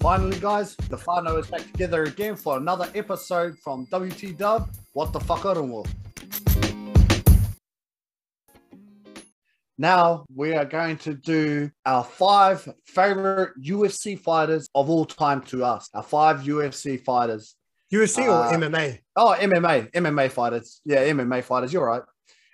Finally, guys, the whānau is back together again for another episode from WT Dub, What the Whakarongo. Now, we are going to do our five favorite UFC fighters of all time to us. Our five UFC fighters. UFC or Uh, MMA? Oh, MMA, MMA fighters. Yeah, MMA fighters. You're right.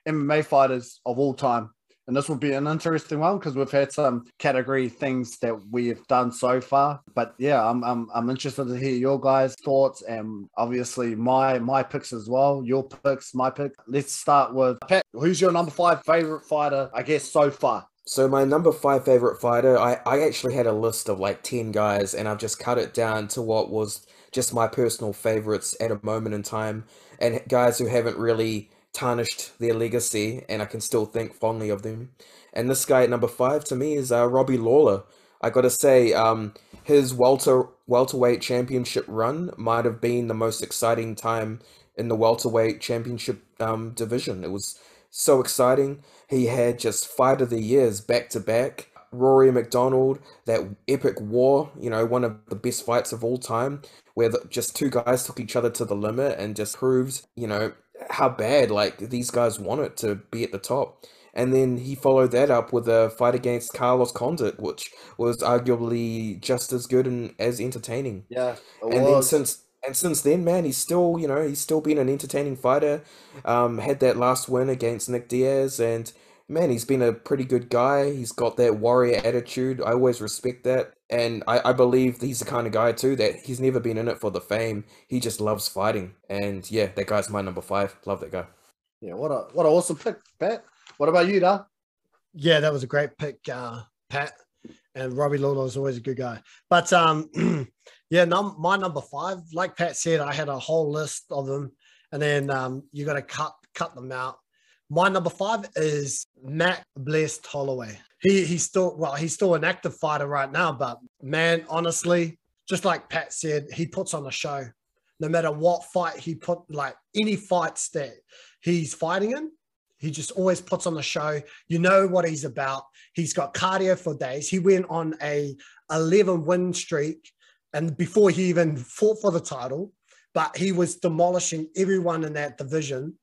MMA fighters of all time. And this will be an interesting one because we've had some category things that we have done so far. But yeah, I'm, I'm I'm interested to hear your guys' thoughts and obviously my my picks as well. Your picks, my pick. Let's start with Pat. Who's your number five favorite fighter? I guess so far. So my number five favorite fighter, I, I actually had a list of like 10 guys and I've just cut it down to what was just my personal favorites at a moment in time and guys who haven't really tarnished their legacy and I can still think fondly of them. And this guy at number five to me is uh, Robbie Lawler. I gotta say, um, his welter welterweight championship run might have been the most exciting time in the welterweight championship um, division. It was so exciting. He had just fight of the years back to back. Rory MacDonald, that epic war, you know, one of the best fights of all time, where the, just two guys took each other to the limit and just proved, you know, how bad like these guys want it to be at the top. And then he followed that up with a fight against Carlos Condit, which was arguably just as good and as entertaining Yeah. And then since and since then, man, he's still you know he's still been an entertaining fighter. Um, had that last win against Nick Diaz, and man, he's been a pretty good guy. He's got that warrior attitude. I always respect that, and I, I believe he's the kind of guy too that he's never been in it for the fame. He just loves fighting, and yeah, that guy's my number five. Love that guy. yeah, what a what an awesome pick, Pat. What about you, Da? Yeah, that was a great pick, uh, Pat. And Robbie Lawler is always a good guy. But um, yeah, num- my number five, like Pat said, I had a whole list of them, and then um, you got to cut cut them out. My number five is Max Blessed Holloway. He he's still well, he's still an active fighter right now, but man, honestly, just like Pat said, he puts on a show. No matter what fight he put, like any fights that he's fighting in, he just always puts on the show. You know what he's about. He's got cardio for days. He went on a 11 win streak, and before he even fought for the title, but he was demolishing everyone in that division.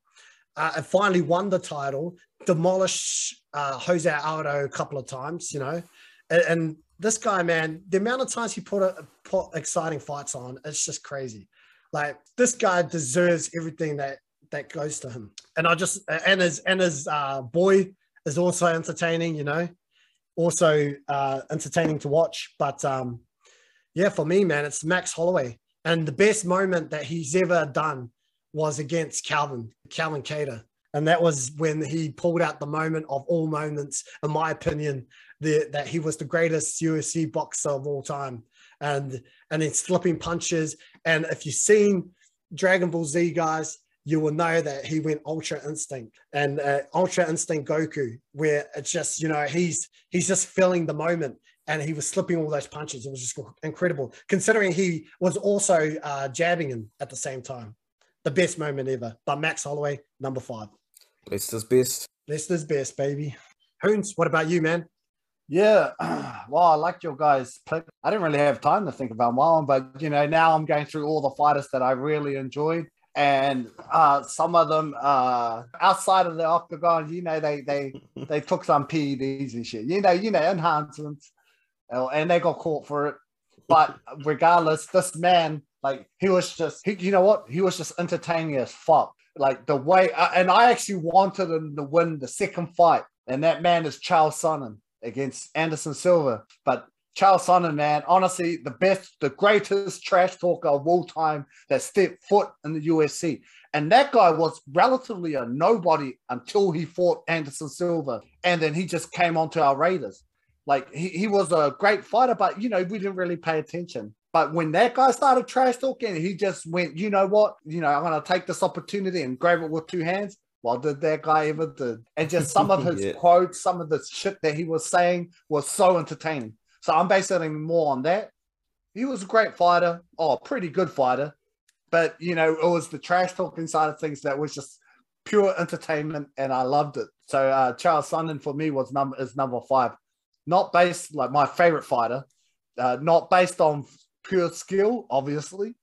Uh, finally won the title, demolished uh, Jose Aldo a couple of times, you know. And, and this guy, man, the amount of times he put, a, put exciting fights on, it's just crazy. Like this guy deserves everything that that goes to him. And I just and his and his uh, boy is also entertaining, you know, also uh, entertaining to watch. But um, yeah, for me, man, it's Max Holloway, and the best moment that he's ever done was against Calvin Calvin Kattar, and that was when he pulled out the moment of all moments, in my opinion, the, that he was the greatest UFC boxer of all time, and and then slipping punches. And if you've seen Dragon Ball Z, guys, you will know that he went Ultra Instinct and uh, Ultra Instinct Goku, where it's just you know he's he's just feeling the moment and he was slipping all those punches. It was just incredible, considering he was also uh, jabbing him at the same time. The best moment ever. But Max Holloway, number five. Leicester's best. Leicester's best, baby. Hoons, what about you, man? Yeah, well, I liked your guys' pick. I didn't really have time to think about my one, but you know, now I'm going through all the fighters that I really enjoyed, and uh, some of them uh, outside of the octagon, you know, they they they took some PEDs and shit, you know, you know, enhancements, uh, and they got caught for it. But regardless, this man, like, he was just, he, you know what? He was just entertaining as fuck. Like the way, and I actually wanted him to win the second fight, and that man is Chael Sonnen against Anderson Silva. But Chael Sonnen, man, honestly, the best, the greatest trash talker of all time that stepped foot in the UFC. And that guy was relatively a nobody until he fought Anderson Silva. And then he just came onto our radars. Like he, he was a great fighter, but you know, we didn't really pay attention. But when that guy started trash talking, he just went, you know what? You know, I'm gonna take this opportunity and grab it with two hands. Well, did that guy ever did? And just some of his Yeah. quotes, some of the shit that he was saying was so entertaining. So I'm basing more on that. He was a great fighter, oh, a pretty good fighter, but you know, it was the trash talking side of things that was just pure entertainment, and I loved it. So uh, Chael Sonnen for me was number is number five, not based like my favorite fighter, uh, not based on pure skill, obviously,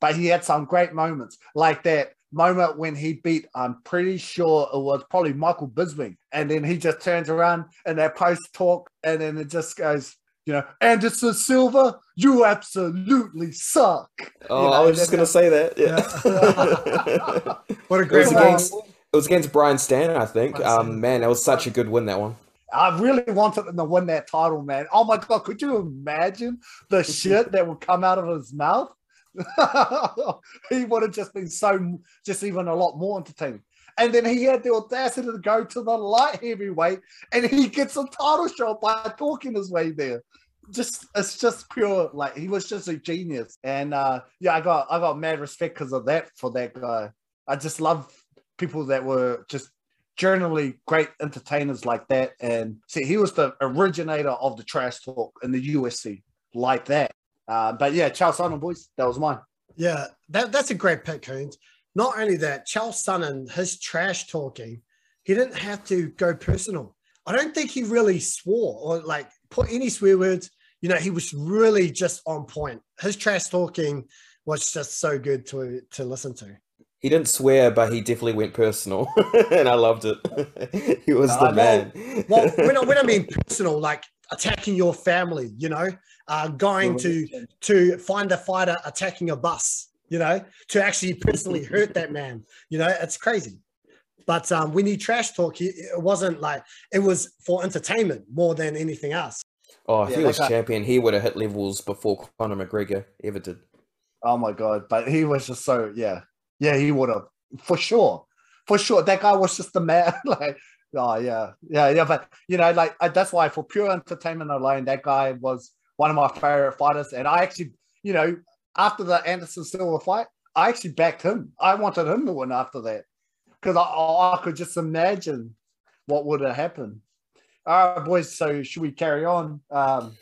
but he had some great moments like that moment when he beat, I'm pretty sure it was probably Michael Bisping. And then he just turns around and that post talk, and then it just goes, you know, Anderson Silva, you absolutely suck. Oh, You know, I was just gonna say that. Yeah. What a it great was against it was against Brian Stanton, I think. Um, man, that was such a good win. That one. I really wanted him to win that title, man. Oh my god, could you imagine the shit that would come out of his mouth? he would have just been so, just even a lot more entertaining. And then he had the audacity to go to the light heavyweight, and he gets a title shot by talking his way there. Just it's just pure like he was just a genius, and uh yeah, I got I got mad respect because of that for that guy. I just love people that were just generally great entertainers like that. And see, he was the originator of the trash talk in the UFC like that. Uh, but yeah, Chael Sonnen, boys, that was mine. Yeah, that, that's a great pick, Coons. Not only that, Chael Sonnen, his trash talking, he didn't have to go personal. I don't think he really swore or like put any swear words. You know, he was really just on point. His trash talking was just so good to to listen to. He didn't swear, but he definitely went personal, and I loved it. he was I the know. man. Well, when I, when I mean personal, like attacking your family, you know, uh, going to to find a fighter attacking a bus, you know, to actually personally hurt that man. You know, it's crazy. But um, when he trash talk, he, it wasn't like it was for entertainment more than anything else. Oh, if Yeah, he was guy- champion, he would have hit levels before Conor McGregor ever did. Oh my god! But he was just so yeah, yeah. He would have for sure, for sure. That guy was just the man. like, oh yeah, yeah, yeah. But you know, like I, that's why for pure entertainment alone, that guy was one of my favorite fighters. And I actually, you know, after the Anderson Silva fight, I actually backed him. I wanted him to win after that because I, I could just imagine what would have happened. All right, boys. So should we carry on? Um,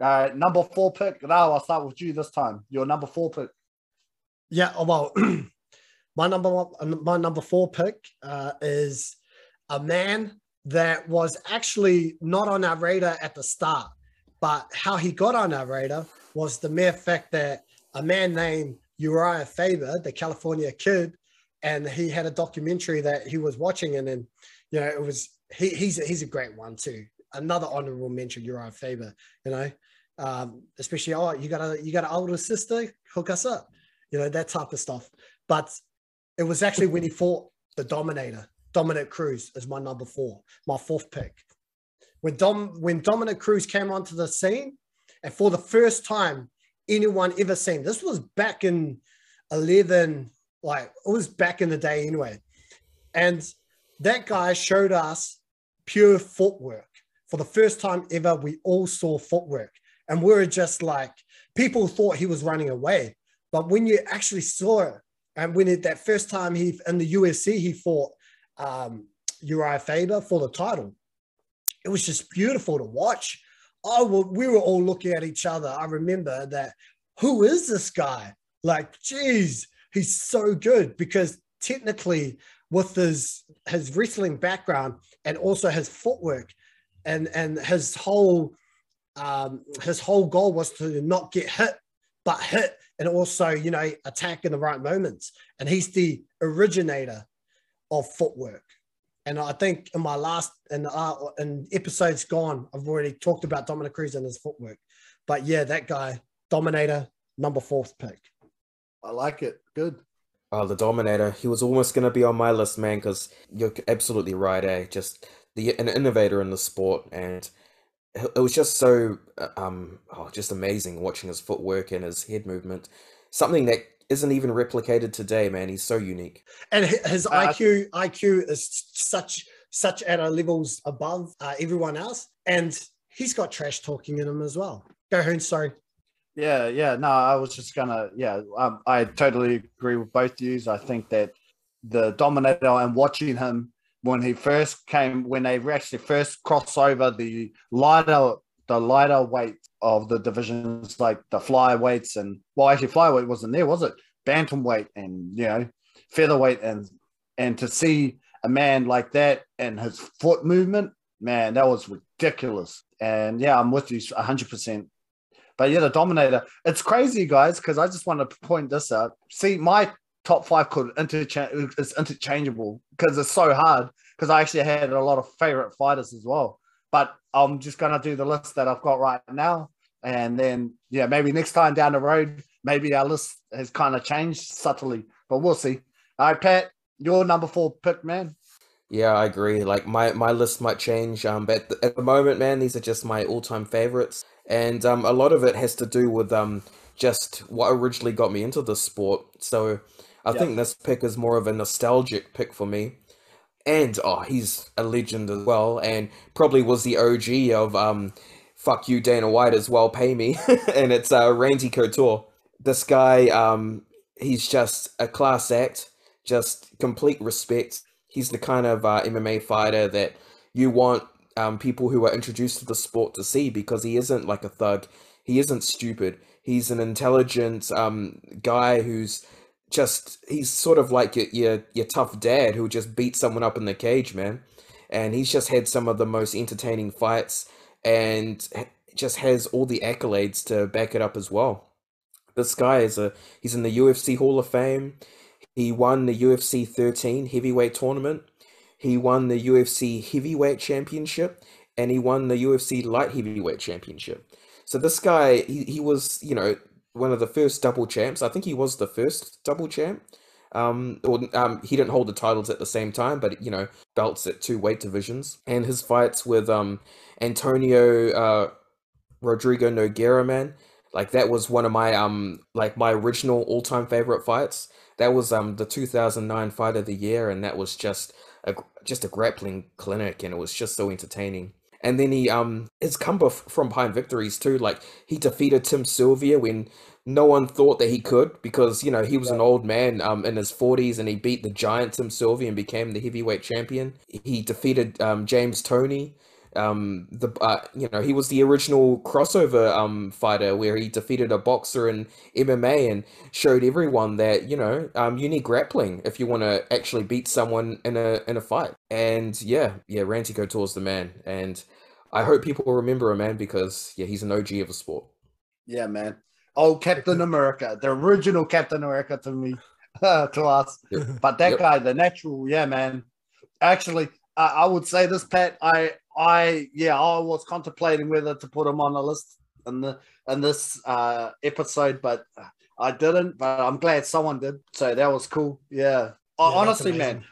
uh, number four pick. No, I'll start with you this time. Your number four pick. Yeah, oh, well, my number one, my number four pick uh, is a man that was actually not on our radar at the start, but how he got on our radar was the mere fact that a man named Uriah Faber, the California kid, and he had a documentary that he was watching, and then you know it was he, he's a, he's a great one too. Another honorable mention, Uriah Faber. You know, um, especially oh you got a you got an older sister, hook us up you know, that type of stuff. But it was actually when he fought the Dominator, Dominick Cruz is my number four, my fourth pick. When Dom when Dominick Cruz came onto the scene, and for the first time anyone ever seen, this was back in 11, like it was back in the day anyway. And that guy showed us pure footwork. For the first time ever, we all saw footwork. And we were just like, people thought he was running away. But when you actually saw it, and when it, that first time he in the UFC he fought um, Uriah Faber for the title, it was just beautiful to watch. Oh, well, we were all looking at each other. I remember that. Who is this guy? Like, geez, he's so good because technically, with his his wrestling background and also his footwork, and and his whole um, his whole goal was to not get hit, but hit and also, you know, attack in the right moments. And he's the originator of footwork. And I think in my last in uh, in episodes gone, I've already talked about Dominick Cruz and his footwork. But yeah, that guy, Dominator, number fourth pick. I like it. Good. Oh, the Dominator. He was almost going to be on my list, man, because you're absolutely right, eh? Just the an innovator in the sport, and it it was just so uh, um oh, just amazing watching his footwork and his head movement. Something that isn't even replicated today, man. He's so unique. And his Uh, IQ IQ is such such at a levels above uh, everyone else, and he's got trash talking in him as well. Go Hoon, sorry. Yeah, yeah. No, I was just gonna. Yeah, um, I totally agree with both yous. I think that the Dominator and watching him when he first came, when they actually first crossed over the lighter, the lighter weight of the divisions, like the flyweights and well, actually flyweight wasn't there, was it? Bantamweight and you know featherweight and and to see a man like that and his foot movement, man, that was ridiculous. And yeah, I'm with you 100. percent But yeah, the Dominator. It's crazy, guys, because I just want to point this out. See, my top five could interchange is interchangeable because it's so hard. Because I actually had a lot of favorite fighters as well. But I'm just gonna do the list that I've got right now, and then yeah, maybe next time down the road, maybe our list has kind of changed subtly, but we'll see. All right, Pat, your number four pick, man. Yeah, I agree. Like my my list might change, um, but at the, at the moment, man, these are just my all time favorites, and um, a lot of it has to do with um just what originally got me into the sport. So I think this pick is more of a nostalgic pick for me. And oh, he's a legend as well, and probably was the OG of um, "fuck you, Dana White" as well. Pay me, and it's uh, Randy Couture. This guy, um, he's just a class act, just complete respect. He's the kind of uh, MMA fighter that you want um, people who are introduced to the sport to see because he isn't like a thug. He isn't stupid. He's an intelligent um, guy who's just he's sort of like your, your your tough dad who just beat someone up in the cage, man. And he's just had some of the most entertaining fights and just has all the accolades to back it up as well. This guy is a he's in the UFC Hall of Fame. He won the UFC 13 heavyweight tournament. He won the UFC heavyweight championship and he won the UFC light heavyweight championship. So this guy, he, he was, you know, one of the first double champs. I think he was the first double champ. Um, or um, he didn't hold the titles at the same time, but you know, belts at two weight divisions. And his fights with um Antonio uh, Rodrigo Nogueira, man, like that was one of my um like my original all time favorite fights. That was um the 2009 fight of the year, and that was just a just a grappling clinic, and it was just so entertaining. And then he um his comeback from behind victories too. Like he defeated Tim Sylvia when no one thought that he could because you know he was an old man um in his 40s and he beat the giant Tim Sylvia and became the heavyweight champion. He defeated um James Toney. Um the uh, you know he was the original crossover um fighter where he defeated a boxer in MMA and showed everyone that you know um you need grappling if you want to actually beat someone in a in a fight. And yeah, yeah, Randy Couture's the man and I hope people remember him, man, because yeah, he's an OG of the sport. Yeah, man. Oh, Captain America, the original Captain America to me, to us. Yep. But that yep. guy, the natural, yeah, man. Actually, uh, I would say this, Pat. I, I, yeah, I was contemplating whether to put him on the list in the in this uh, episode, but I didn't. But I'm glad someone did. So that was cool. Yeah. yeah Honestly, man,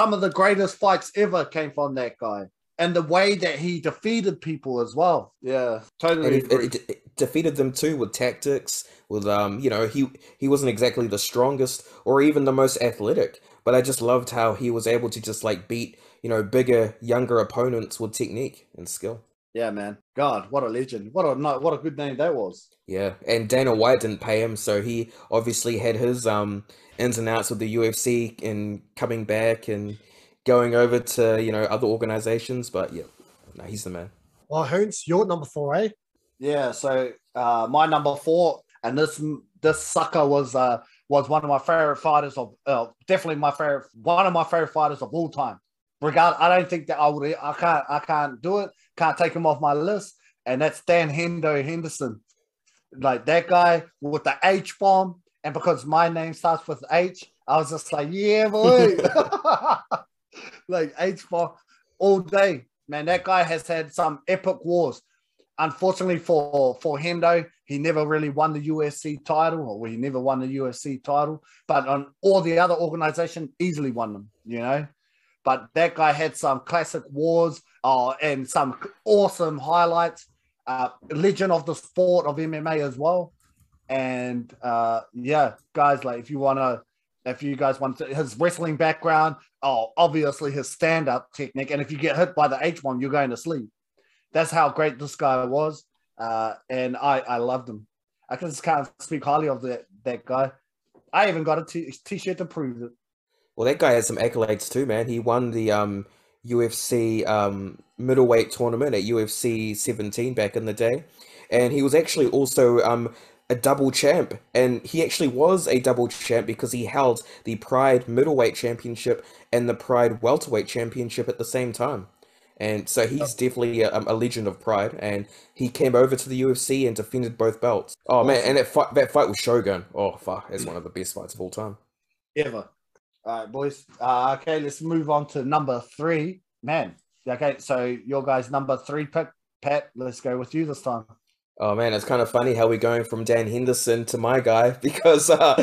some of the greatest fights ever came from that guy and the way that he defeated people as well. Yeah, totally. And he, he defeated them too with tactics. With um, you know, he he wasn't exactly the strongest or even the most athletic, but I just loved how he was able to just like beat you know bigger, younger opponents with technique and skill. Yeah, man. God, what a legend! What a what a good name that was. Yeah, and Dana White didn't pay him, so he obviously had his um ins and outs with the UFC and coming back and going over to you know other organizations. But yeah, no, he's the man. Well, Hoons, your number four, eh? Yeah. So uh, my number four, and this this sucker was uh was one of my favorite fighters of uh, definitely my favorite one of my favorite fighters of all time. Regard, I don't think that I would. I can't. I can't do it. Can't take him off my list. And that's Dan Hendo Henderson. Like that guy with the H bomb, and because my name starts with H, I was just like, yeah, boy. like H for all day. Man, that guy has had some epic wars. Unfortunately for for him though, he never really won the UFC title, or he never won the UFC title. But on all the other organization, easily won them. You know, but that guy had some classic wars uh, and some awesome highlights. Uh, legend of the sport of MMA as well. And uh, yeah, guys, like if you want to if you guys want to, his wrestling background, oh, obviously his stand up technique. And if you get hit by the H one, you're going to sleep. That's how great this guy was. Uh, and I, I loved him. I just can't speak highly of that, that guy. I even got a t- t-shirt to prove it. Well, that guy has some accolades too, man. He won the um, UFC um, middleweight tournament at UFC 17 back in the day. And he was actually also um, a double champ, and he actually was a double champ because he held the Pride middleweight championship and the Pride welterweight championship at the same time. And so he's definitely a, a legend of pride. And he came over to the UFC and defended both belts. Oh man, and that fight, that fight with Shogun. Oh fuck, that's one of the best fights of all time. Ever. All right, boys. Uh, okay, let's move on to number three. Man, okay, so your guys' number three pick, Pat. Let's go with you this time. Oh man, it's kind of funny how we're going from Dan Henderson to my guy because uh,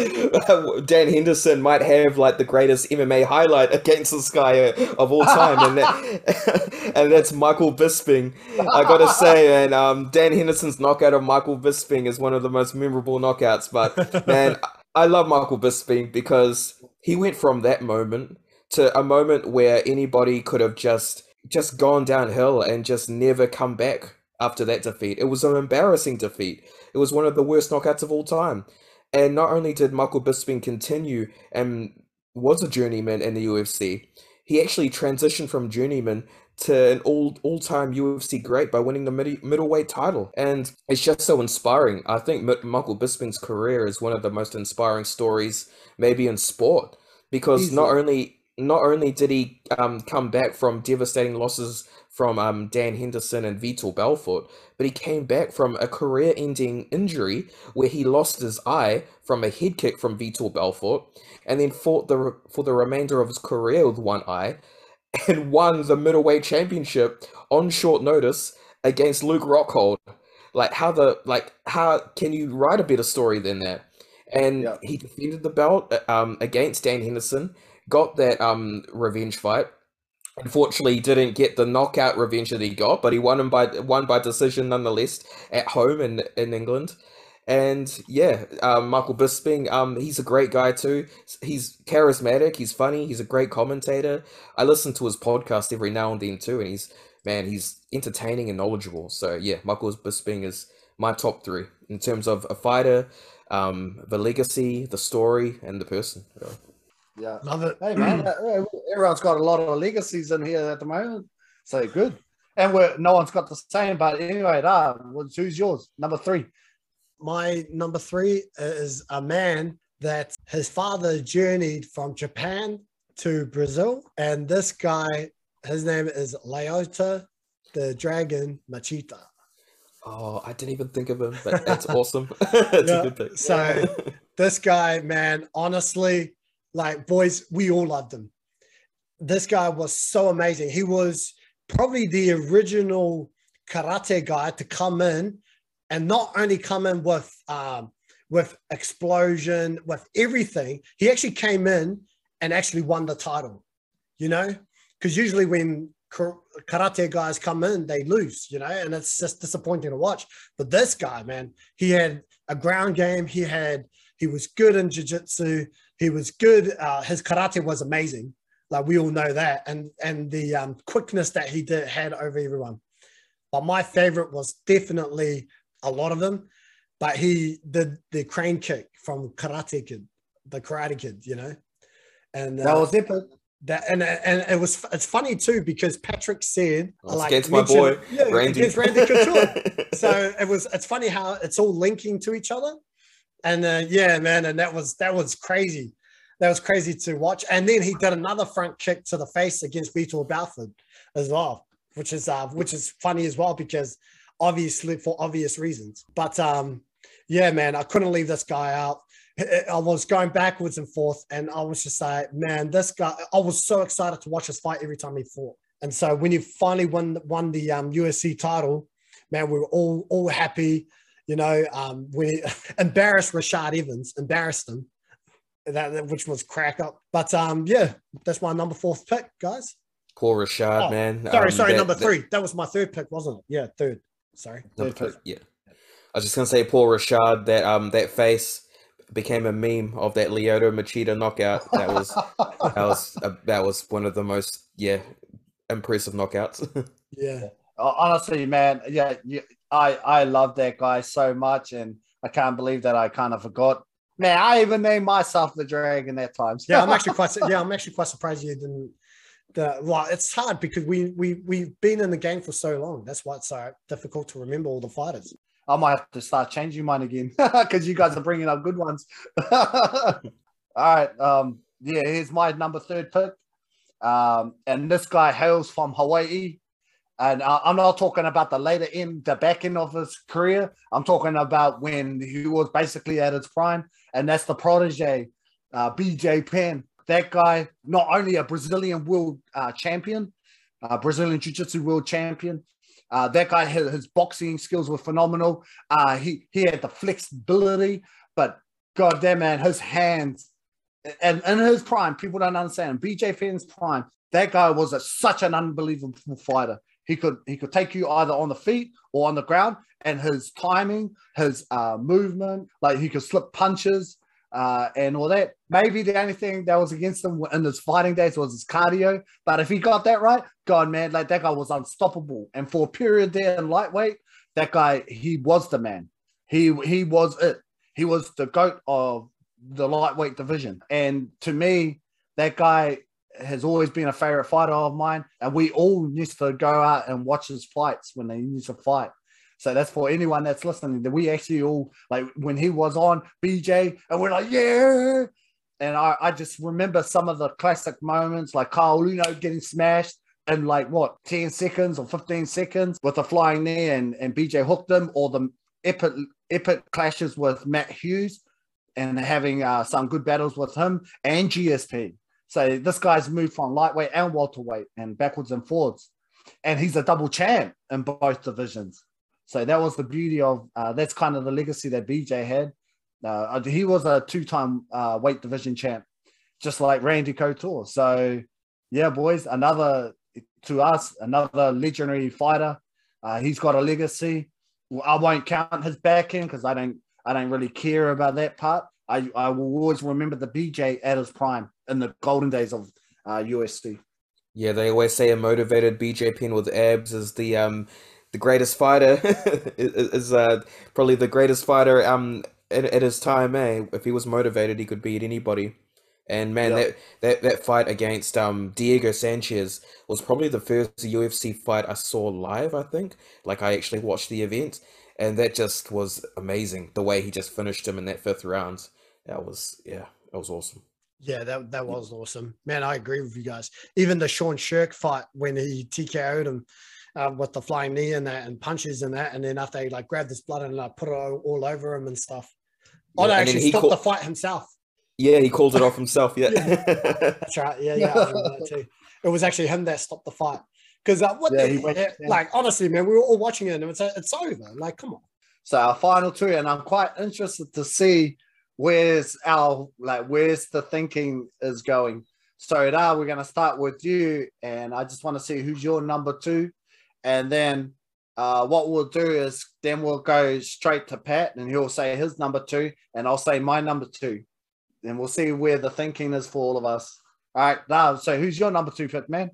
Dan Henderson might have like the greatest MMA highlight against this guy uh, of all time, and that, and that's Michael Bisping. I gotta say, and um, Dan Henderson's knockout of Michael Bisping is one of the most memorable knockouts. But man, I love Michael Bisping because he went from that moment to a moment where anybody could have just just gone downhill and just never come back after that defeat. It was an embarrassing defeat. It was one of the worst knockouts of all time. And not only did Michael Bisping continue and was a journeyman in the UFC, he actually transitioned from journeyman to an all all time UFC great by winning the mid- middleweight title, and it's just so inspiring. I think Michael Bisping's career is one of the most inspiring stories, maybe in sport, because Easy. not only not only did he um, come back from devastating losses from um, Dan Henderson and Vitor Belfort, but he came back from a career ending injury where he lost his eye from a head kick from Vitor Belfort and then fought the, for the remainder of his career with one eye and won the middleweight championship on short notice against Luke Rockhold. Like how the like how can you write a better story than that? And yeah. he defended the belt uh, um, against Dan Henderson, got that um, revenge fight, Unfortunately, he didn't get the knockout revenge that he got, but he won him by won by decision nonetheless at home in in England. And yeah, um, Michael Bisping, um, he's a great guy too. He's charismatic. He's funny. He's a great commentator. I listen to his podcast every now and then too, and he's man, he's entertaining and knowledgeable. So yeah, Michael Bisping is my top three in terms of a fighter, um, the legacy, the story, and the person. Yeah. Love it. Hey, man, everyone's got a lot of legacies in here at the moment. So good. And we're, no one's got the same. But anyway, uh, who's yours? Number three. My number three is a man that his father journeyed from Japan to Brazil. And this guy, his name is Lyoto the Dragon Machida. Oh, I didn't even think of him, but that's awesome. that's yeah, a good pick. So this guy, man, honestly, like, boys, we all loved him. This guy was so amazing. He was probably the original karate guy to come in and not only come in with um, with explosion, with everything. He actually came in and actually won the title. You know, because usually when karate guys come in, they lose. You know, and it's just disappointing to watch. But this guy, man, he had a ground game. He had he was good in jiu-jitsu. He was good. Uh, his karate was amazing. Like we all know that, and and the um, quickness that he did had over everyone. But my favorite was definitely a lot of them. But he did the crane kick from Karate Kid, the Karate Kid, you know, and uh, that was epic. That and and it was it's funny too because Patrick said well, like against my boy yeah, Randy. against Randy Couture. so it was it's funny how it's all linking to each other. And uh, yeah, man, and that was that was crazy. That was crazy to watch. And then he did another front kick to the face against Vitor Belfort as well, which is uh, which is funny as well because obviously for obvious reasons. But um, yeah, man, I couldn't leave this guy out. I was going backwards and forth, and I was just like, man, this guy. I was so excited to watch this fight every time he fought. And so when he finally won won the um, UFC title, man, we were all all happy you know, um, we embarrassed Rashad Evans, embarrassed him, that, which was crack up. But um, yeah, that's my number fourth pick, guys. Poor Rashad, oh, man. Sorry, um, sorry, that, number three. That, that, was my third pick, wasn't it? Yeah, third. Sorry, third pick. Yeah, I was just gonna say, poor Rashad. That um, that face became a meme of that Lyoto Machida knockout. That was that was uh, that was one of the most yeah impressive knockouts. yeah. Honestly, man, yeah, you, I I love that guy so much, and I can't believe that I kind of forgot. Man, I even named myself the Dragon that time. yeah, I'm actually quite. Yeah, I'm actually quite surprised you didn't. The, well, it's hard because we we we've been in the game for so long. That's why it's so difficult to remember all the fighters. I might have to start changing mine again because you guys are bringing up good ones. all right, um, yeah, here's my number third pick, um, and this guy hails from Hawaii. And uh, I'm not talking about the later end, the back end of his career. I'm talking about when he was basically at his prime, and that's the protege, uh, BJ Penn. That guy, not only a Brazilian world uh, champion, uh, Brazilian Jiu Jitsu world champion, uh, that guy, his, his, boxing skills were phenomenal. Uh, he he had the flexibility, but goddamn man, his hands and in his prime, people don't understand. BJ Penn's prime, that guy was a, such an unbelievable fighter. He could he could take you either on the feet or on the ground, and his timing, his uh, movement, like he could slip punches uh, and all that. Maybe the only thing that was against him in his fighting days was his cardio. But if he got that right, God man, like that guy was unstoppable. And for a period there in lightweight, that guy he was the man. He he was it. He was the goat of the lightweight division. And to me, that guy has always been a favorite fighter of mine. And we all used to go out and watch his fights when they used to fight. So that's for anyone that's listening. That we actually all like when he was on BJ, and we're like, yeah. And I, I just remember some of the classic moments, like Caol Uno getting smashed in like what 10 seconds or 15 seconds with a flying knee and, and BJ hooked him, or the epic epic clashes with Matt Hughes and having uh, some good battles with him and GSP. So this guy's moved from lightweight and welterweight and backwards and forwards. And he's a double champ in both divisions. So that was the beauty of uh, that's kind of the legacy that BJ had. Uh, he was a two-time uh, weight division champ, just like Randy Couture. So yeah, boys, another to us, another legendary fighter. Uh, he's got a legacy. I won't count his back end because I don't I don't really care about that part. I, I will always remember the BJ at his prime in the golden days of uh, UFC. Yeah, they always say a motivated BJ Penn with abs is the um the greatest fighter is uh probably the greatest fighter um at, at his time. Eh, if he was motivated, he could beat anybody. And man, yep. that, that that fight against um Diego Sanchez was probably the first UFC fight I saw live. I think, like I actually watched the event, and that just was amazing. The way he just finished him in that fifth round, that was yeah, that was awesome. Yeah, that that was awesome, man. I agree with you guys. Even the Sean Sherk fight when he TKO'd him uh, with the flying knee and that, and punches and that, and then after he like grabbed this blood and like put it all, over him and stuff. Yeah, actually stopped call- the fight himself. Yeah, he called it off himself. Yeah, yeah. that's right. Yeah, yeah, that too. It was actually him that stopped the fight. Because uh, what yeah, the, went, it, like honestly, man, we were all watching it and it's it's over. Like, come on. So our final two, and I'm quite interested to see where's our like where's the thinking is going. So now we're gonna start with you, and I just want to see who's your number two, and then uh, what we'll do is then we'll go straight to Pat, and he'll say his number two, and I'll say my number two, and we'll see where the thinking is for all of us. All right, now, so who's your number two, Pit Man?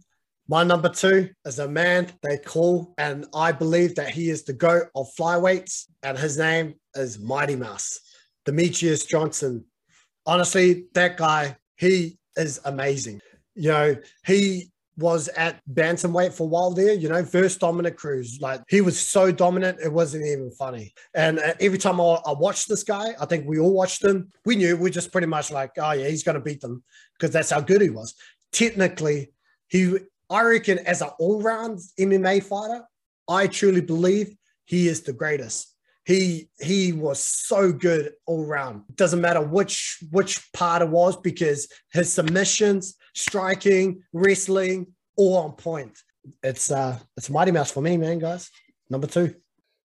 My number two is a man they call, and I believe that he is the GOAT of flyweights, and his name is Mighty Mouse, Demetrious Johnson. Honestly, that guy, he is amazing. You know, he was at bantamweight for a while there, you know, first Dominick Cruz. Like he was so dominant, it wasn't even funny. And uh, every time I, I, watched this guy, I think we all watched him. We knew we are just pretty much like, oh yeah, he's going to beat them because that's how good he was. Technically, he I reckon as an all-round MMA fighter, I truly believe he is the greatest. He he was so good all round. Doesn't matter which which part it was because his submissions, striking, wrestling, all on point. It's uh it's Mighty Mouse for me, man, guys. Number two.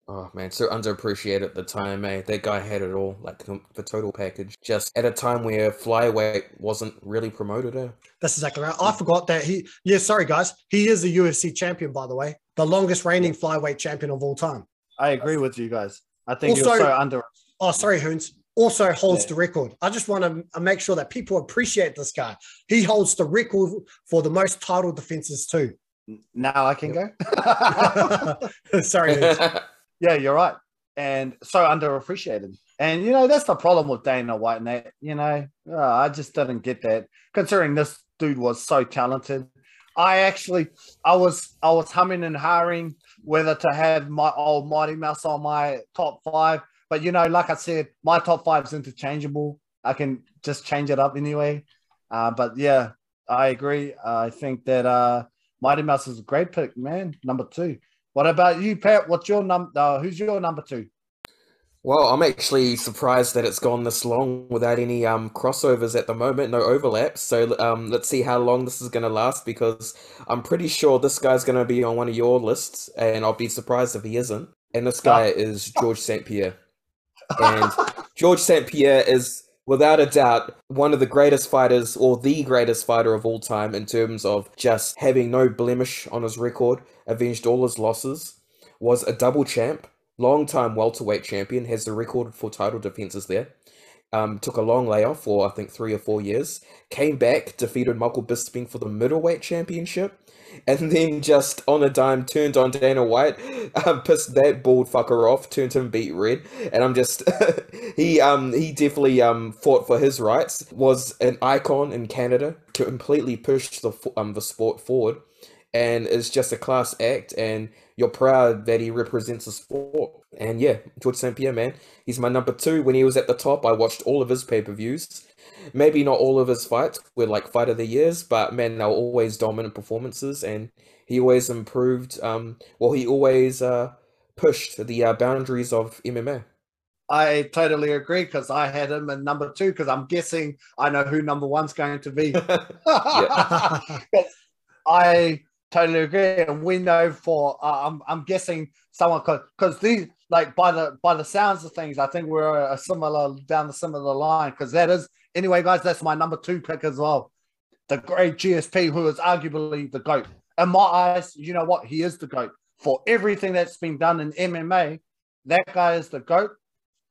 Oh man, so underappreciated at the time, eh? That guy had it all, like the, the total package. Just at a time where flyweight wasn't really promoted, eh? That's exactly right. I forgot that he. Yeah, sorry guys, he is a UFC champion, by the way, the longest reigning flyweight champion of all time. I agree with you guys. I think also, you're so under. Oh, sorry, Hoons. Also holds yeah. the record. I just want to uh, make sure that people appreciate this guy. He holds the record for the most title defenses too. Now I can go. sorry. Yeah, you're right. And so underappreciated. And, you know, that's the problem with Dana White and that, you know, oh, I just didn't get that considering this dude was so talented. I actually, I was, I was humming and hawing whether to have my old Mighty Mouse on my top five. But, you know, like I said, my top five is interchangeable. I can just change it up anyway. Uh, but yeah, I agree. I think that uh, Mighty Mouse is a great pick, man. Number two. What about you, Pat? What's your number? Uh, who's your number two? Well, I'm actually surprised that it's gone this long without any um crossovers at the moment, no overlaps. So um, let's see how long this is going to last because I'm pretty sure this guy's going to be on one of your lists, and I'll be surprised if he isn't. And this guy is George St. Pierre. And George St. Pierre is without a doubt one of the greatest fighters or the greatest fighter of all time in terms of just having no blemish on his record, avenged all his losses, was a double champ long-time welterweight champion, has the record for title defenses there. Um, took a long layoff for I think three or four years. Came back, defeated Michael Bisping for the middleweight championship, and then just on a dime turned on Dana White, um, pissed that bald fucker off, turned him beat red, and I'm just he um he definitely um fought for his rights, was an icon in Canada, to completely pushed the um the sport forward, and is just a class act and you're proud that he represents the sport. And yeah, George St. Pierre, man, he's my number two. When he was at the top, I watched all of his pay per views. Maybe not all of his fights were like fight of the years, but man, they were always dominant performances, and he always improved. Um, well, he always uh pushed the uh, boundaries of MMA. I totally agree because I had him in number two because I'm guessing I know who number one's going to be. I totally agree, and we know for uh, I'm I'm guessing someone because because these like by the by the sounds of things, I think we're a similar down the similar line because that is anyway, guys. That's my number two pick as well. The great GSP, who is arguably the goat in my eyes. You know what? He is the goat for everything that's been done in MMA. That guy is the goat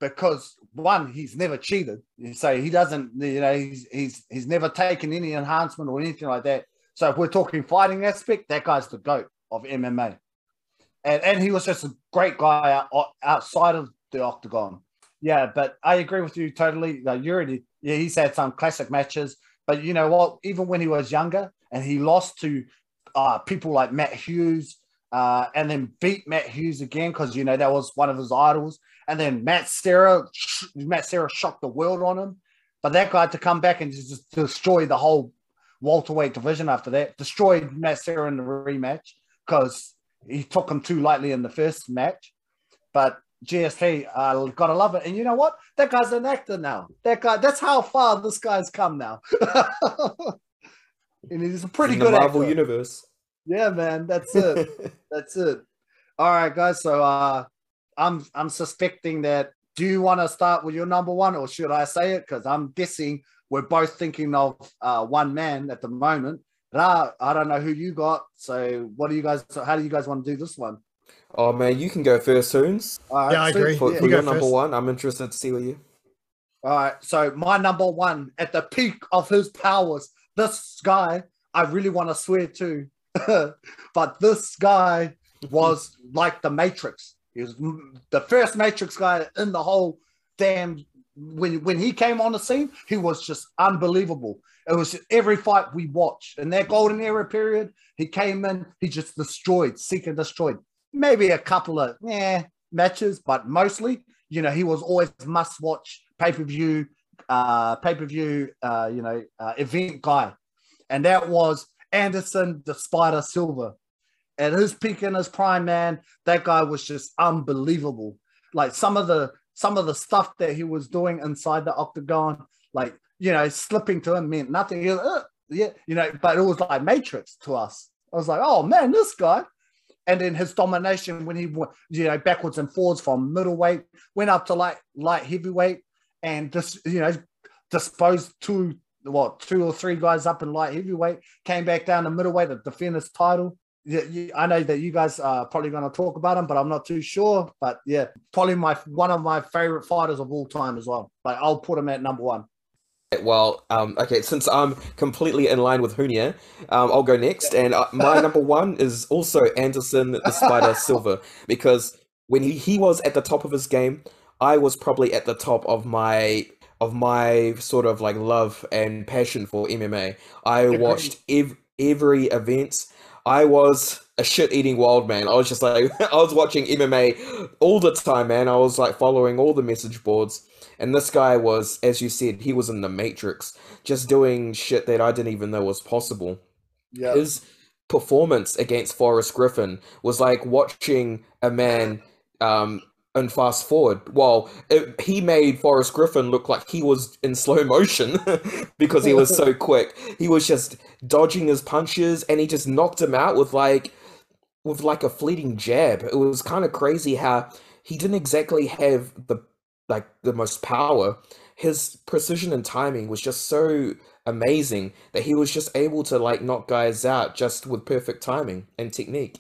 because one, he's never cheated. You say he doesn't, you know, he's he's he's never taken any enhancement or anything like that. So if we're talking fighting aspect, that guy's the goat of MMA. And, and he was just a great guy out, outside of the octagon. Yeah, but I agree with you totally. Like you already, yeah, he's had some classic matches. But you know what? Even when he was younger and he lost to uh, people like Matt Hughes uh, and then beat Matt Hughes again because, you know, that was one of his idols. And then Matt Serra, Matt Serra shocked the world on him. But that guy had to come back and just destroy the whole welterweight division after that. Destroyed Serra in the rematch because he took him too lightly in the first match. But GSP, uh, gotta love it. And you know what? That guy's an actor now. That guy, that's how far this guy's come now. and he's a pretty In good the Marvel actor. universe. Yeah, man, that's it. that's it. All right, guys. So uh I'm I'm suspecting that do you want to start with your number one or should I say it? Because I'm guessing we're both thinking of uh, one man at the moment. But I, I don't know who you got. So what do you guys? So how do you guys want to do this one? Oh man, you can go first, Soons. All right, Yeah, I so- agree. For, yeah. for You go your number first. one, I'm interested to see what you. All right. So my number one at the peak of his powers, this guy I really want to swear to, but this guy was like the Matrix. He was the first Matrix guy in the whole damn. When when he came on the scene, he was just unbelievable. It was every fight we watched in that golden era period. He came in, he just destroyed, seek and destroyed. Maybe a couple of yeah matches, but mostly, you know, he was always must watch pay per view, uh, pay per view, uh, you know, uh, event guy, and that was Anderson the Spider Silva. At his peak in his prime, man, that guy was just unbelievable. Like some of the some of the stuff that he was doing inside the octagon, like you know, slipping to him meant nothing. Was, "Uh," yeah, you know, but it was like Matrix to us. I was like, oh man, this guy. And then his domination when he went, you know, backwards and forwards from middleweight, went up to like light heavyweight, and just you know, disposed two what two or three guys up in light heavyweight, came back down to middleweight to defend his title. Yeah, you, I know that you guys are probably going to talk about him, but I'm not too sure. But yeah, probably my one of my favorite fighters of all time as well. Like I'll put him at number one. Well, um, okay, since I'm completely in line with Hunia, um, I'll go next. And uh, my number one is also Anderson the Spider Silva because when he, he was at the top of his game, I was probably at the top of my of my sort of like love and passion for MMA. I watched ev- every event. I was a shit eating wild man. I was just like I was watching MMA all the time, man. I was like following all the message boards. And this guy was, as you said, he was in the Matrix, just doing shit that I didn't even know was possible. Yeah, His performance against Forrest Griffin was like watching a man um, and fast forward. Well, it, he made Forrest Griffin look like he was in slow motion because he was so quick. He was just dodging his punches and he just knocked him out with like with like a fleeting jab. It was kind of crazy how he didn't exactly have the like the most power. His precision and timing was just so amazing that he was just able to like knock guys out just with perfect timing and technique.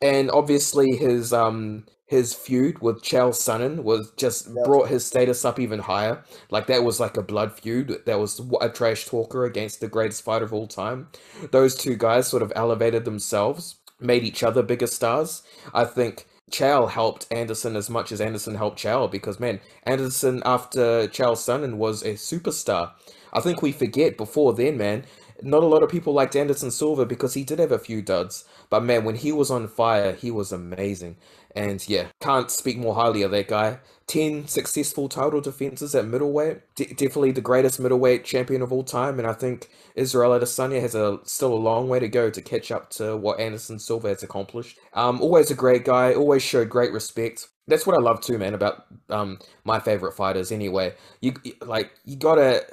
And obviously his um his feud with Chael Sonnen was just yep. brought his status up even higher. Like that was like a blood feud. That was a trash talker against the greatest fighter of all time. Those two guys sort of elevated themselves, made each other bigger stars. I think Chael helped Anderson as much as Anderson helped Chael because man, Anderson after Chael Sonnen was a superstar. I think we forget before then, man. Not a lot of people liked Anderson Silva because he did have a few duds. But man, when he was on fire, he was amazing. And yeah, can't speak more highly of that guy. 10 successful title defenses at middleweight. Definitely the greatest middleweight champion of all time. And I think Israel Adesanya has a still a long way to go to catch up to what Anderson Silva has accomplished. Um, always a great guy, always showed great respect. That's what I love too, man, about um my favorite fighters anyway. You like you gotta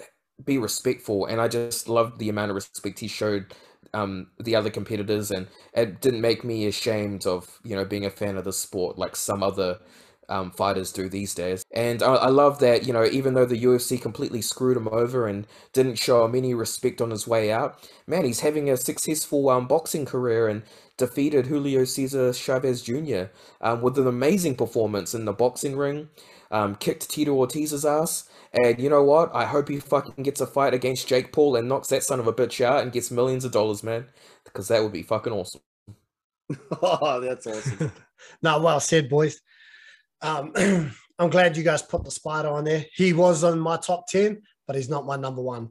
be respectful and I just loved the amount of respect he showed um, the other competitors, and it didn't make me ashamed of you know being a fan of the sport like some other um, fighters do these days. And I, I, love that you know even though the UFC completely screwed him over and didn't show him any respect on his way out, man, he's having a successful um, boxing career and defeated Julio Cesar Chavez Jr. Um, with an amazing performance in the boxing ring. Um, kicked Tito Ortiz's ass and you know what? I hope he fucking gets a fight against Jake Paul and knocks that son of a bitch out and gets millions of dollars, man. Because that would be fucking awesome. oh, that's awesome. now, well said, boys. Um, I'm glad you guys put the spider on there. He was on my top 10, but he's not my number one.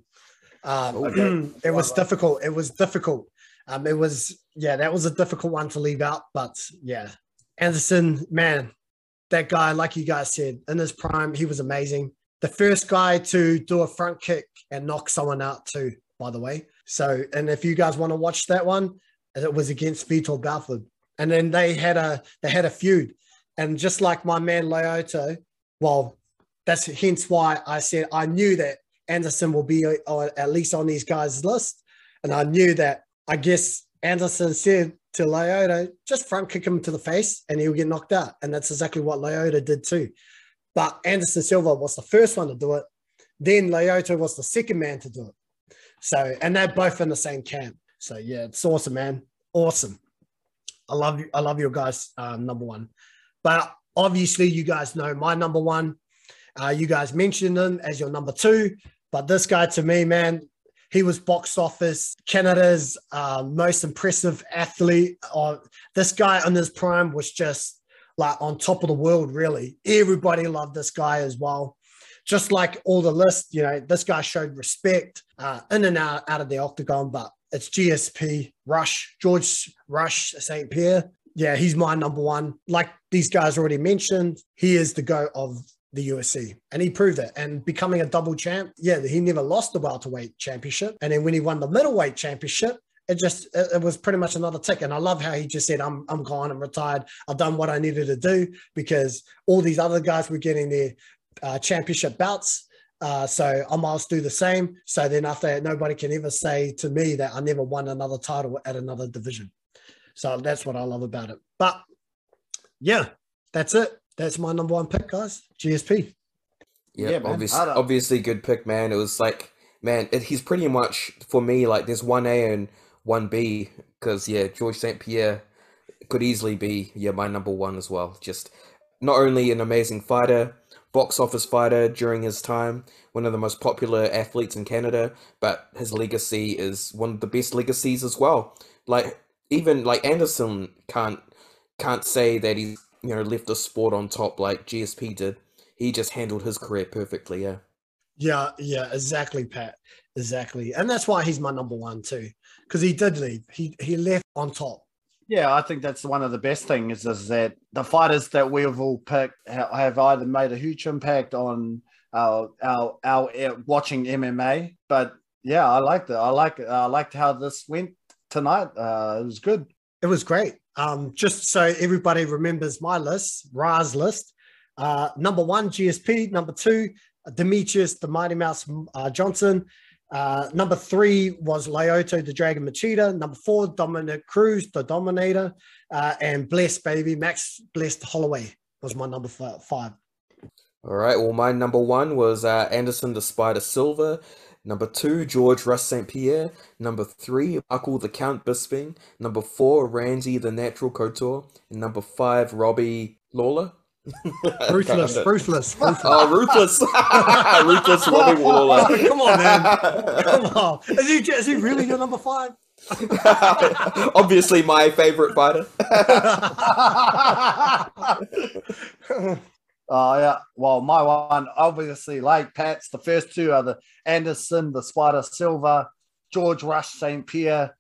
Um, okay. it was difficult. It was difficult. Um, it was, yeah, that was a difficult one to leave out. But yeah, Anderson, man, that guy, like you guys said, in his prime, he was amazing the first guy to do a front kick and knock someone out too, by the way. So, and if you guys want to watch that one, it was against Vitor Belfort. And then they had a they had a feud. And just like my man Lyoto, well, that's hence why I said I knew that Anderson will be uh, at least on these guys' list. And I knew that I guess Anderson said to Lyoto, just front kick him to the face and he'll get knocked out. And that's exactly what Lyoto did too. But Anderson Silva was the first one to do it. Then Lyoto was the second man to do it. So, and they're both in the same camp. So yeah, it's awesome, man. Awesome. I love you. I love your guys' um, number one. But obviously, you guys know my number one. Uh, you guys mentioned him as your number two. But this guy, to me, man, he was box office Canada's uh, most impressive athlete. Uh, this guy in his prime was just like on top of the world, really. Everybody loved this guy as well. Just like all the list, you know, this guy showed respect uh, in and out, out of the octagon, but it's GSP, Rush, George Rush, St. Pierre. Yeah, he's my number one. Like these guys already mentioned, he is the GOAT of the UFC. and he proved it. And becoming a double champ, yeah, he never lost the welterweight championship. And then when he won the middleweight championship, it just it was pretty much another tick. And I love how he just said, "I'm I'm gone. I'm retired. I've done what I needed to do because all these other guys were getting their uh, championship bouts." Uh, so I must do the same. So then after that, nobody can ever say to me that I never won another title at another division. So that's what I love about it. But yeah, that's it. That's my number one pick, guys. GSP. Yeah, yeah obviously, obviously good pick, man. It was like, man, it, he's pretty much for me like there's one A and one B because yeah, George St Pierre could easily be yeah my number one as well. Just not only an amazing fighter, box office fighter during his time, one of the most popular athletes in Canada, but his legacy is one of the best legacies as well. Like even like Anderson can't can't say that he's you know left the sport on top like GSP did. He just handled his career perfectly. Yeah. Yeah, yeah, exactly, Pat. Exactly. And that's why he's my number one too because he did leave. He he left on top. Yeah, I think that's one of the best things is that the fighters that we've all picked have either made a huge impact on our our our watching MMA. But yeah, I liked it. I like I liked how this went. tonight. Uh, it was good. It was great. Um, just so everybody remembers my list, Ra's list. Uh, number one, GSP. Number two, Demetrious, the Mighty Mouse uh, Johnson. Uh, number three was Lyoto, the Dragon Machida. Number four, Dominick Cruz, the Dominator. Uh, and Blessed Baby, Max Blessed Holloway was my number five. All right. Well, my number one was uh, Anderson the Spider Silva. Number two, George Rush St. Pierre. Number three, Michael the Count Bisping. Number four, Randy the Natural Couture. And number five, Robbie Lawler. ruthless, ruthless, ruthless. Oh, ruthless, ruthless Robbie Lawler. Come on, man. Come on. Is he, is he really your number five? Obviously, my favorite fighter. Oh yeah. Well, my one obviously like Pat's. The first two are the Anderson, the Spider Silva, George Rush St. Pierre,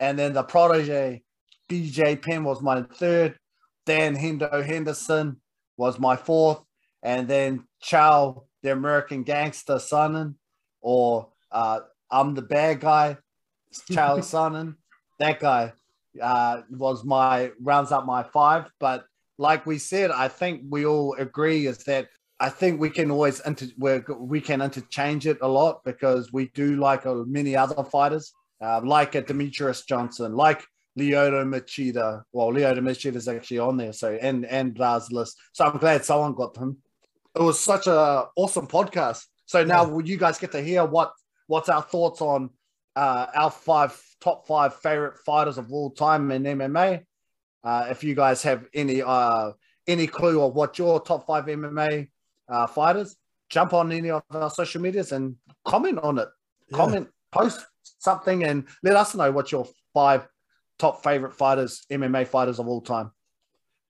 and then the protege BJ Penn was my third. Dan Hendo Henderson was my fourth, and then Chael, the American Gangster Sonnen, or uh, I'm the bad guy, Chael Sonnen. That guy uh, was my rounds up my five, but like we said, I think we all agree is that I think we can always inter- we can interchange it a lot because we do like uh, many other fighters, uh, like a Demetrious Johnson, like Lyoto Machida. Well, Lyoto Machida is actually on there, so and and Lars list. So I'm glad someone got him. It was such a awesome podcast. So now, yeah. will you guys get to hear what what's our thoughts on uh, our five top five favorite fighters of all time in MMA? Uh, if you guys have any uh, any clue of what your top five MMA uh, fighters, jump on any of our social medias and comment on it. Yeah. Comment, post something, and let us know what your five top favorite fighters, MMA fighters of all time.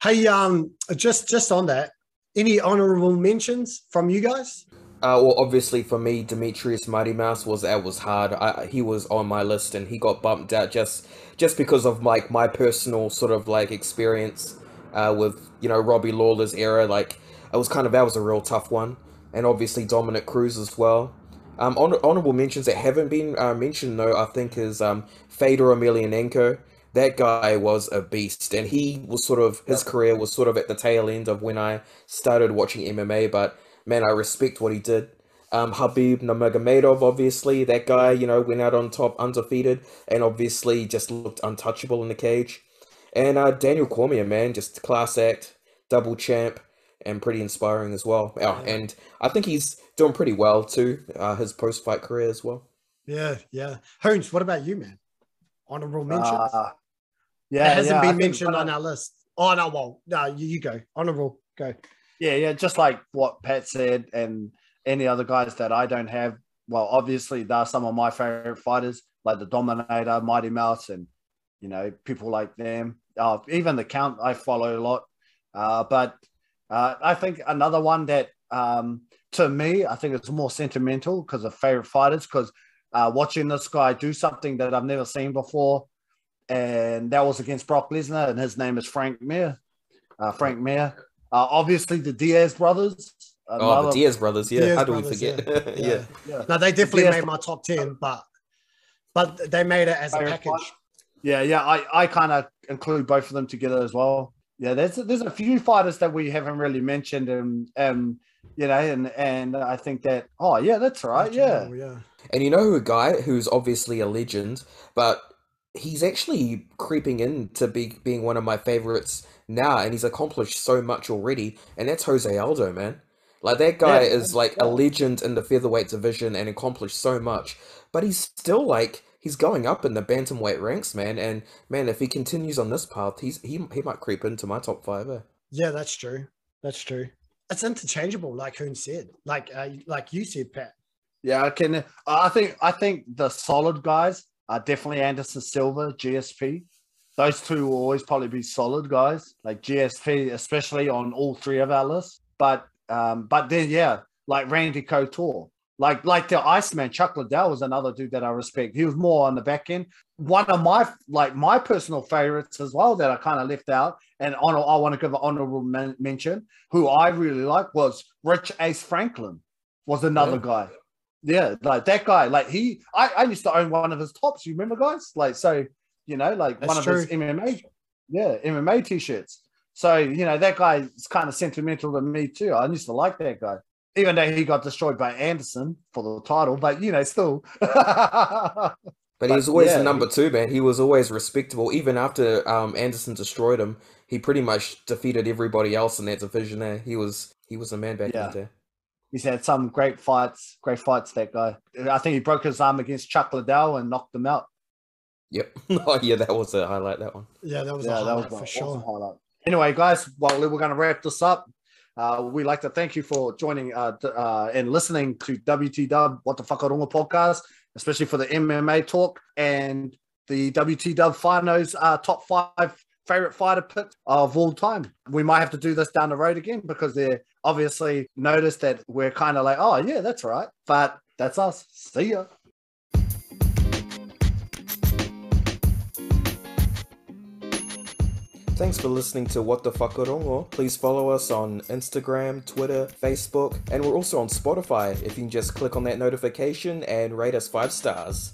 Hey, um, just just on that, any honorable mentions from you guys? Uh, well, obviously for me, Demetrious Mighty Mouse was that was hard. I, he was on my list, and he got bumped out just just because of like my personal sort of like experience uh, with you know Robbie Lawler's era. Like it was kind of that was a real tough one, and obviously Dominick Cruz as well. Um, honor- honorable mentions that haven't been uh, mentioned though, I think is um, Fedor Emelianenko. That guy was a beast, and he was sort of his career was sort of at the tail end of when I started watching MMA. But man, I respect what he did. Um, Khabib Nurmagomedov, obviously, that guy, you know, went out on top undefeated and obviously just looked untouchable in the cage. And uh, Daniel Cormier, man, just class act, double champ, and pretty inspiring as well. Oh, and I think he's doing pretty well too, uh, his post fight career as well. Yeah, yeah. Hoons, what about you, man? Honorable mentions? Uh, yeah, it hasn't yeah, been mentioned on our list. Oh, no, well, no, you, you go. Honorable, go. Yeah, yeah, just like what Pat said and any other guys that I don't have. Well, obviously, they're some of my favorite fighters, like the Dominator, Mighty Mouse, and you know people like them. Uh, even the Count I follow a lot. Uh, but uh, I think another one that um, to me I think it's more sentimental because of favorite fighters. Because uh, watching this guy do something that I've never seen before, and that was against Brock Lesnar, and his name is Frank Mir. Uh, Frank Mir. Uh, obviously, the Diaz brothers. Another... Oh, the Diaz brothers. Yeah, Diaz how do brothers, we forget? Yeah. yeah. yeah. yeah. No, they definitely Diaz made my top ten, but but they made it as a package. Yeah, yeah. I, I kind of include both of them together as well. Yeah, there's there's a few fighters that we haven't really mentioned, and um, you know, and and I think that oh yeah, that's right, yeah, yeah. And you know, a guy who's obviously a legend, but he's actually creeping into be, being one of my favorites now, and he's accomplished so much already, and that's Jose Aldo, man. Like that guy yeah, is like a legend in the featherweight division and accomplished so much, but he's still like he's going up in the bantamweight ranks, man. And man, if he continues on this path, he's he he might creep into my top five. Eh? Yeah, that's true. That's true. It's interchangeable, like Hoon said, like uh, like you said, Pat. Yeah, I can. I think I think the solid guys are definitely Anderson Silva, GSP. Those two will always probably be solid guys, like GSP, especially on all three of our lists. But um, but then yeah, like Randy Couture, like like the Iceman, Chuck Liddell was another dude that I respect. He was more on the back end. One of my like my personal favorites as well that I kind of left out, and honor I want to give an honorable men- mention. Who I really like was Rich Ace Franklin. Was another yeah. guy. Yeah, like that guy. Like he, I, I used to own one of his tops. You remember, guys? Like so, You know, like That's one of true. his MMA, yeah, MMA t-shirts. So you know that guy is kind of sentimental to me too. I used to like that guy, even though he got destroyed by Anderson for the title. But you know, still. But he was always yeah, the number two man. He was always respectable, even after um, Anderson destroyed him. He pretty much defeated everybody else in that division. There, he was he was a man back Yeah. in the. He's had some great fights, great fights. That guy. I think he broke his arm against Chuck Liddell and knocked him out. Yep. oh yeah, that was a highlight. That one. Yeah, that was yeah, a that was highlight an for awesome sure. highlight. Anyway, guys, well, we're going to wrap this up. Uh, we'd like to thank you for joining uh, d- uh, and listening to WT Dub What the Fuck Orunga podcast, especially for the MMA talk and the WT Dub Finos uh, top five favorite fighter picks of all time. We might have to do this down the road again because they obviously noticed that we're kind of like, oh, yeah, that's right. But that's us. See ya. Thanks for listening to What the Fuck Orongo. Please follow us on Instagram, Twitter, Facebook, and we're also on Spotify. If you can just click on that notification and rate us five stars.